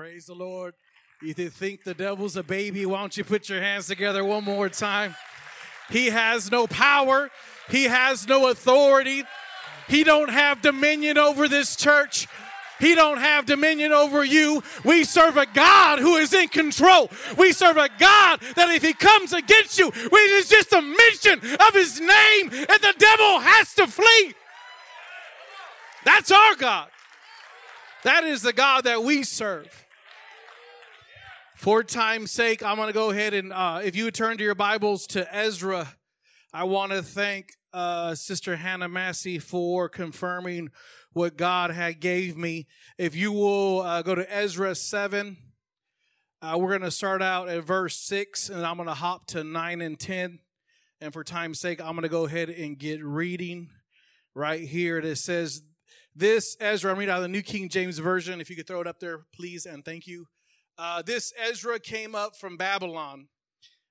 Praise the Lord. If You think the devil's a baby? Why don't you put your hands together one more time? He has no power. He has no authority. He don't have dominion over this church. He don't have dominion over you. We serve a God who is in control. We serve a God that if he comes against you, it is just a mention of his name and the devil has to flee. That's our God. That is the God that we serve. For time's sake, I'm going to go ahead and, uh, if you would turn to your Bibles to Ezra, I want to thank uh, Sister Hannah Massey for confirming what God had gave me. If you will uh, go to Ezra 7, uh, we're going to start out at verse 6, and I'm going to hop to 9 and 10. And for time's sake, I'm going to go ahead and get reading right here. It says, This, Ezra, I'm reading out of the New King James Version. If you could throw it up there, please, and thank you. Uh, this Ezra came up from Babylon,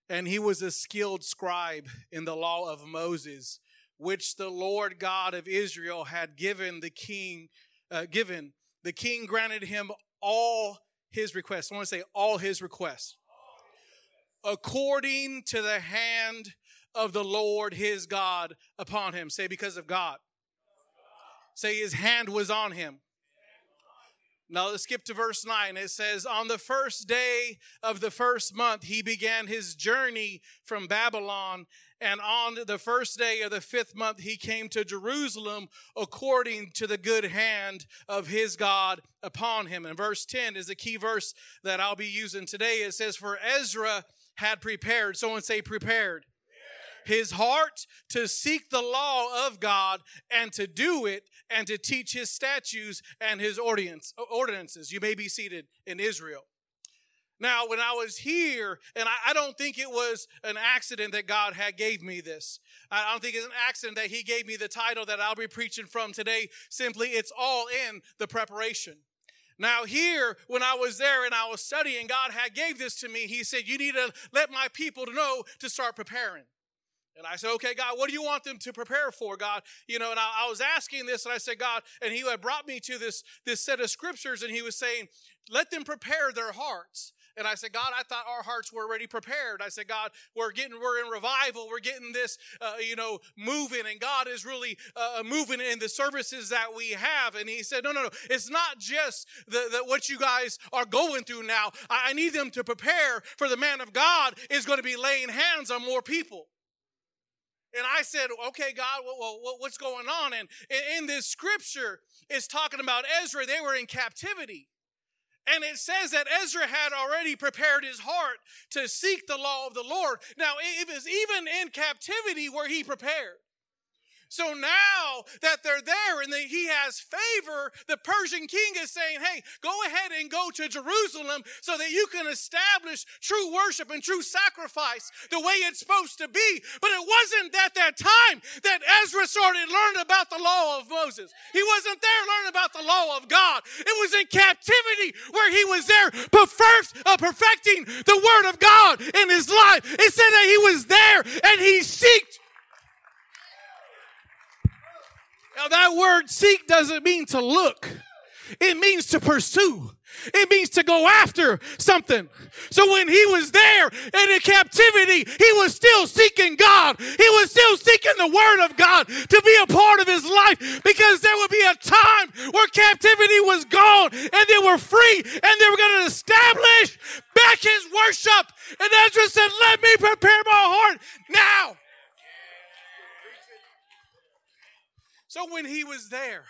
and he was a skilled scribe in the law of Moses, which the Lord God of Israel had given the king. Uh, given the king granted him all his requests. I want to say all his requests, according to the hand of the Lord his God upon him. Say because of God. Say his hand was on him. Now let's skip to verse 9. It says, On the first day of the first month, he began his journey from Babylon. And on the first day of the fifth month, he came to Jerusalem according to the good hand of his God upon him. And verse 10 is the key verse that I'll be using today. It says, For Ezra had prepared. Someone say, prepared his heart to seek the law of God and to do it and to teach his statutes and his ordinance, ordinances. You may be seated in Israel. Now, when I was here, and I, I, don't think it was an accident that God had gave me this. I don't think it's an accident that He gave me the title that I'll be preaching from today. Simply, it's all in the preparation. Now, here, when I was there and I was studying, God had gave this to me. He said, "You need to let my people know to start preparing." And I said, okay, God, what do you want them to prepare for, God? You know, and I, I, was asking this, and I said, God, and He had brought me to this, this set of scriptures, and He was saying, let them prepare their hearts. And I said, God, I thought our hearts were already prepared. I said, God, we're getting, we're in revival. We're getting this, uh, you know, moving, and God is really uh, moving in the services that we have. And He said, No, no, no. It's not just the, the what you guys are going through now. I, I need them to prepare for the man of God is going to be laying hands on more people. And I said, okay, God, well, what's going on? And in this scripture, it's talking about Ezra. They were in captivity. And it says that Ezra had already prepared his heart to seek the law of the Lord. Now, it was even in captivity where he prepared. So now that they're there and that he has favor, the Persian king is saying, Hey, go ahead and go to Jerusalem so that you can establish true worship and true sacrifice the way it's supposed to be. But it wasn't at that time that Ezra started learning about the law of Moses. He wasn't there learning about the law of God. It was in captivity where he was there, But uh, perfecting the word of God in his life. It said that he was there and he seeked Now, that word seek doesn't mean to look, it means to pursue. It means to go after something. So when he was there in a captivity, he was still seeking God. He was still seeking the word of God to be a part of his life because there would be a time where captivity was gone and they were free and they were going to establish back his worship. And Ezra said, Let me prepare my heart now. So when he was there,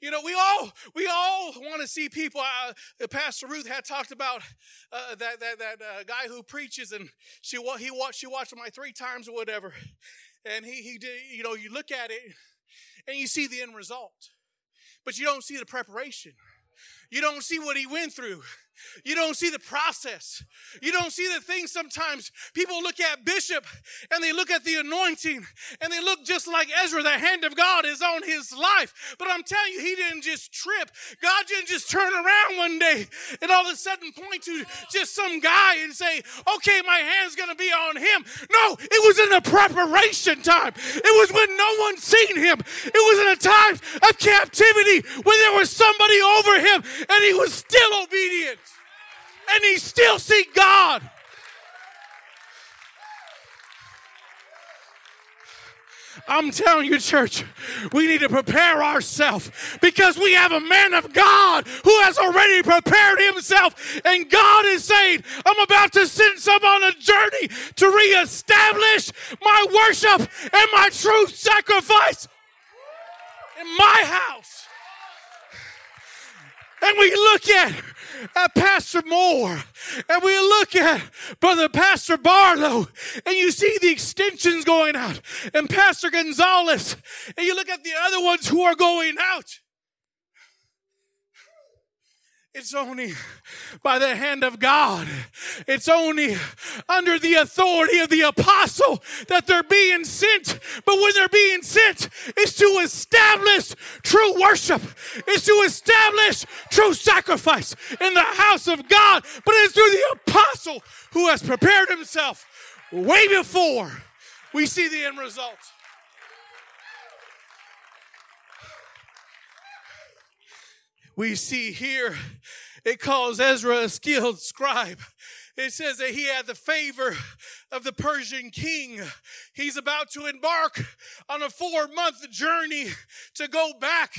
you know, we all we all want to see people. Uh, Pastor Ruth had talked about uh, that that that uh, guy who preaches, and she he watched she watched him like three times or whatever, and he he did. You know, you look at it, and you see the end result, but you don't see the preparation. You don't see what he went through. You don't see the process. You don't see the things sometimes. People look at Bishop and they look at the anointing and they look just like Ezra. The hand of God is on his life. But I'm telling you, he didn't just trip. God didn't just turn around one day and all of a sudden point to just some guy and say, okay, my hand's going to be on him. No, it was in the preparation time. It was when no one seen him. It was in a time of captivity when there was somebody over him and he was still obedient. and he still see God. I'm telling you, church, we need to prepare ourselves because we have a man of God who has already prepared himself. And God is saying, I'm about to send some on a journey to reestablish my worship and my true sacrifice in my house. And we look at at Pastor Moore and we look at Brother Pastor Barlow and you see the extensions going out and Pastor Gonzalez and you look at the other ones who are going out. It's only by the hand of God. It's only under the authority of the apostle that they're being sent. But when they're being sent, it's to establish true worship. It's to establish true sacrifice in the house of God. But it's through the apostle who has prepared himself way before we see the end result. We see here it calls Ezra a skilled scribe. It says that he had the favor of the Persian king. He's about to embark on a four month journey to go back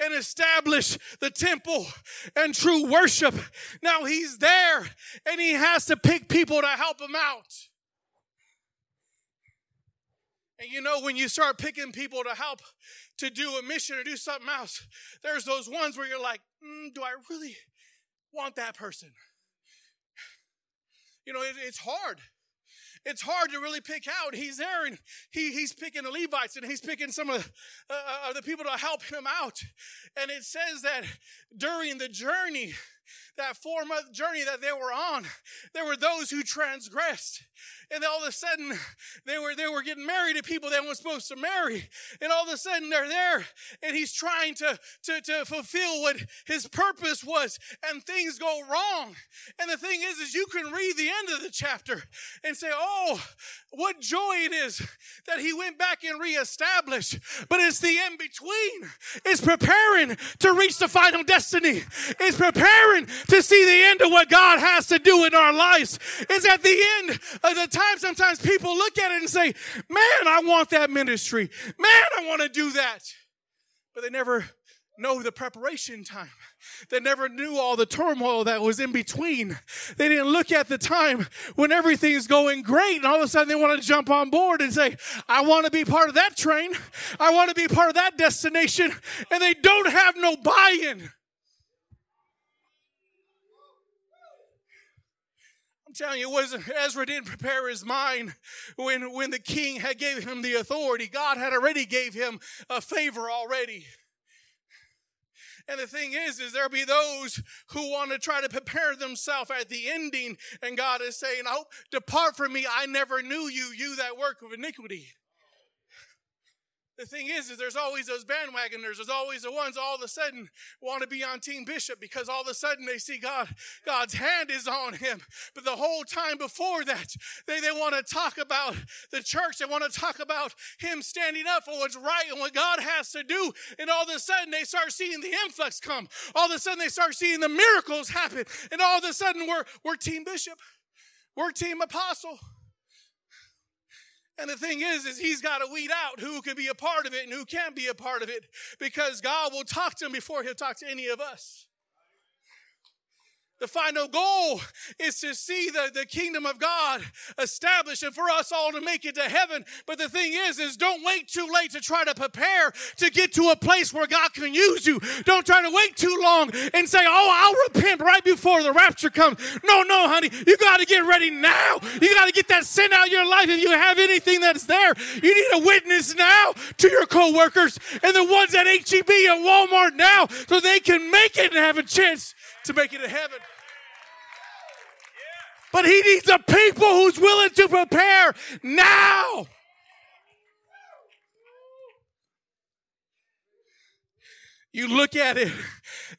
and establish the temple and true worship. Now he's there and he has to pick people to help him out. And you know, when you start picking people to help to do a mission or do something else, there's those ones where you're like, mm, do I really want that person? You know, it, it's hard. It's hard to really pick out. He's there and he, he's picking the Levites and he's picking some of uh, uh the people to help him out. And it says that during the journey, that four month journey that they were on, there were those who transgressed. And all of a sudden, they were, they were getting married to people they weren't supposed to marry. And all of a sudden, they're there, and he's trying to, to, to fulfill what his purpose was, and things go wrong. And the thing is, is you can read the end of the chapter and say, oh, what joy it is that he went back and reestablished. But it's the in between. It's preparing to reach the final destiny. It's preparing to see the end of what God has to do in our lives. It's at the end of the time sometimes people look at it and say, Man, I want that ministry. Man, I want to do that. But they never know the preparation time. They never knew all the turmoil that was in between. They didn't look at the time when everything's going great and all of a sudden they want to jump on board and say, I want to be part of that train. I want to be part of that destination. And they don't have no buy in. Telling you, it wasn't Ezra didn't prepare his mind when, when the king had gave him the authority. God had already gave him a favor already. And the thing is, is there be those who want to try to prepare themselves at the ending, and God is saying, "Oh, depart from me, I never knew you, you that work of iniquity." The thing is, is there's always those bandwagoners. There's always the ones all of a sudden want to be on Team Bishop because all of a sudden they see God, God's hand is on him. But the whole time before that, they, they want to talk about the church. They want to talk about him standing up for what's right and what God has to do. And all of a sudden they start seeing the influx come. All of a sudden they start seeing the miracles happen. And all of a sudden we're, we're Team Bishop. We're Team Apostle. And the thing is, is he's got to weed out who can be a part of it and who can't be a part of it because God will talk to him before he'll talk to any of us. The final goal is to see the, the kingdom of God established and for us all to make it to heaven. But the thing is, is don't wait too late to try to prepare to get to a place where God can use you. Don't try to wait too long and say, oh, I'll repent right before the rapture comes. No, no, honey. You got to get ready now. You got to get that sin out of your life. If you have anything that's there, you need a witness now to your coworkers and the ones at HEB and Walmart now so they can make it and have a chance to make it to heaven. But he needs a people who's willing to prepare now. You look at it,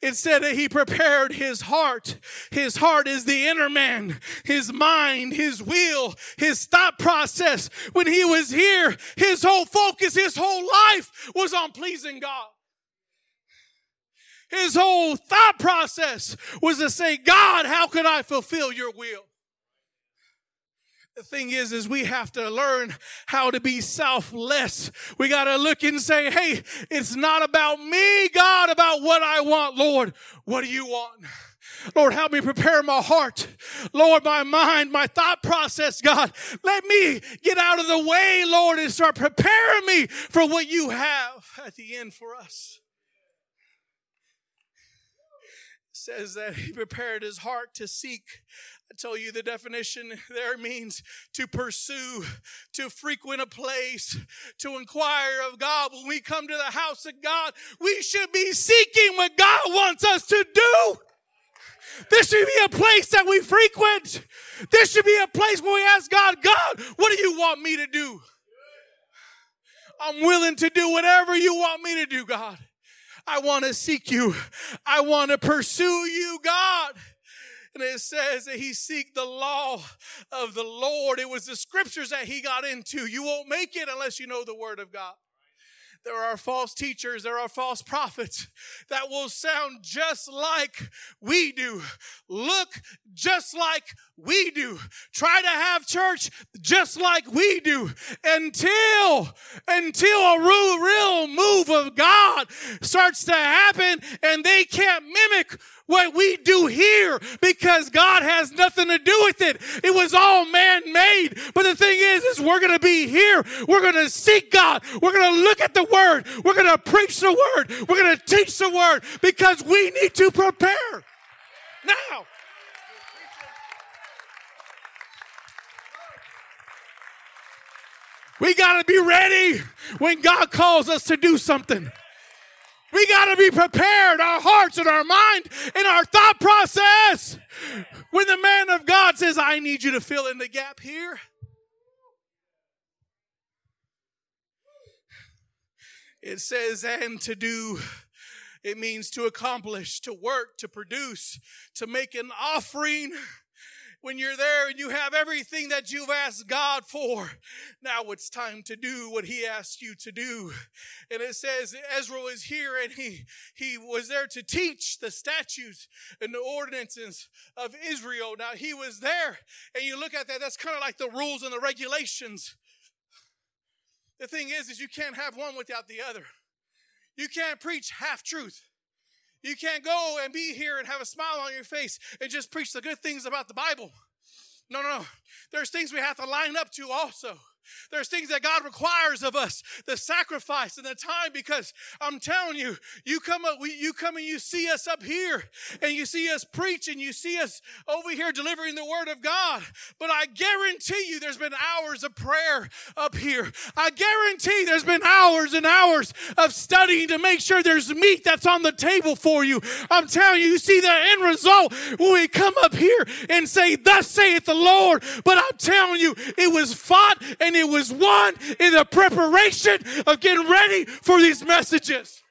it said that he prepared his heart. His heart is the inner man, his mind, his will, his thought process. When he was here, his whole focus, his whole life was on pleasing God. His whole thought process was to say, God, how can I fulfill your will? The thing is, is we have to learn how to be selfless. We got to look and say, Hey, it's not about me, God, about what I want. Lord, what do you want? Lord, help me prepare my heart. Lord, my mind, my thought process, God. Let me get out of the way, Lord, and start preparing me for what you have at the end for us. It says that he prepared his heart to seek I tell you the definition there means to pursue, to frequent a place, to inquire of God. When we come to the house of God, we should be seeking what God wants us to do. This should be a place that we frequent. This should be a place where we ask God, God, what do you want me to do? I'm willing to do whatever you want me to do, God. I want to seek you. I want to pursue you, God. And it says that he seek the law of the Lord. It was the scriptures that he got into. You won't make it unless you know the word of God. There are false teachers, there are false prophets that will sound just like we do, look just like we do, try to have church just like we do until, until a real, real move of God starts to happen and they can't mimic what we do here because God has nothing to do with it. It was all man made. But the thing is, is we're going to be here. We're going to seek God. We're going to look at the word. We're going to preach the word. We're going to teach the word because we need to prepare now. We got to be ready when God calls us to do something. We got to be prepared, our hearts and our mind and our thought process. When the man of God says, I need you to fill in the gap here. It says, and to do, it means to accomplish, to work, to produce, to make an offering when you're there and you have everything that you've asked God for, now it's time to do what He asked you to do. And it says Ezra was here and he, he was there to teach the statutes and the ordinances of Israel. Now he was there and you look at that, that's kind of like the rules and the regulations. The thing is, is you can't have one without the other. You can't preach half truth. You can't go and be here and have a smile on your face and just preach the good things about the Bible. No, no, no. There's things we have to line up to also. There's things that God requires of us, the sacrifice and the time, because I'm telling you, you come up, you come and you see us up here and you see us preach and you see us over here delivering the word of God. But I guarantee you there's been hours of prayer up here. I guarantee there's been hours and hours of studying to make sure there's meat that's on the table for you. I'm telling you, you see the end result when we come up here and say, Thus saith the Lord. But I'm telling you, it was fought and it was won in the preparation of getting ready for these messages.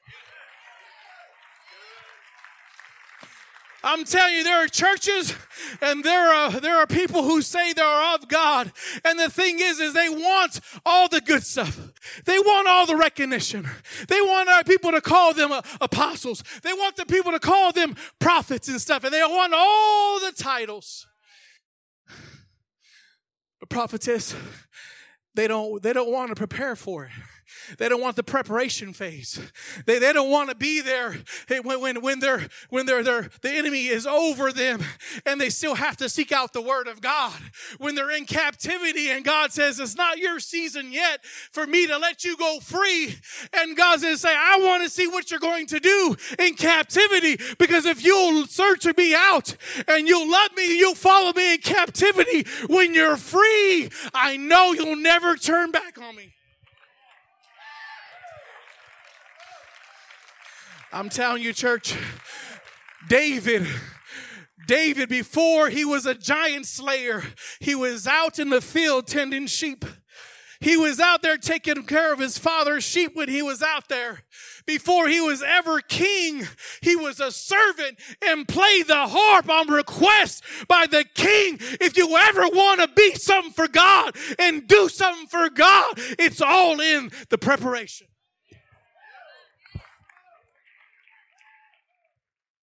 I'm telling you, there are churches and there are, there are people who say they're of God. And the thing is, is they want all the good stuff. They want all the recognition. They want our people to call them uh, apostles. They want the people to call them prophets and stuff. And they want all the titles. But prophetess, they don't they don't want to prepare for it they don't want the preparation phase. They, they don't want to be there eh, when, when, when, they're, when they're, they're, the enemy is over them and they still have to seek out the word of God. When they're in captivity and God says, it's not your season yet for me to let you go free. And God's to say, I want to see what you're going to do in captivity because if you'll search me out and you'll love me, you'll follow me in captivity when you're free. I know you'll never turn back on me. I'm telling you, church, David. David, before he was a giant slayer, he was out in the field tending sheep. He was out there taking care of his father's sheep when he was out there. Before he was ever king, he was a servant and played the harp on request by the king. If you ever want to be something for God and do something for God, it's all in the preparation.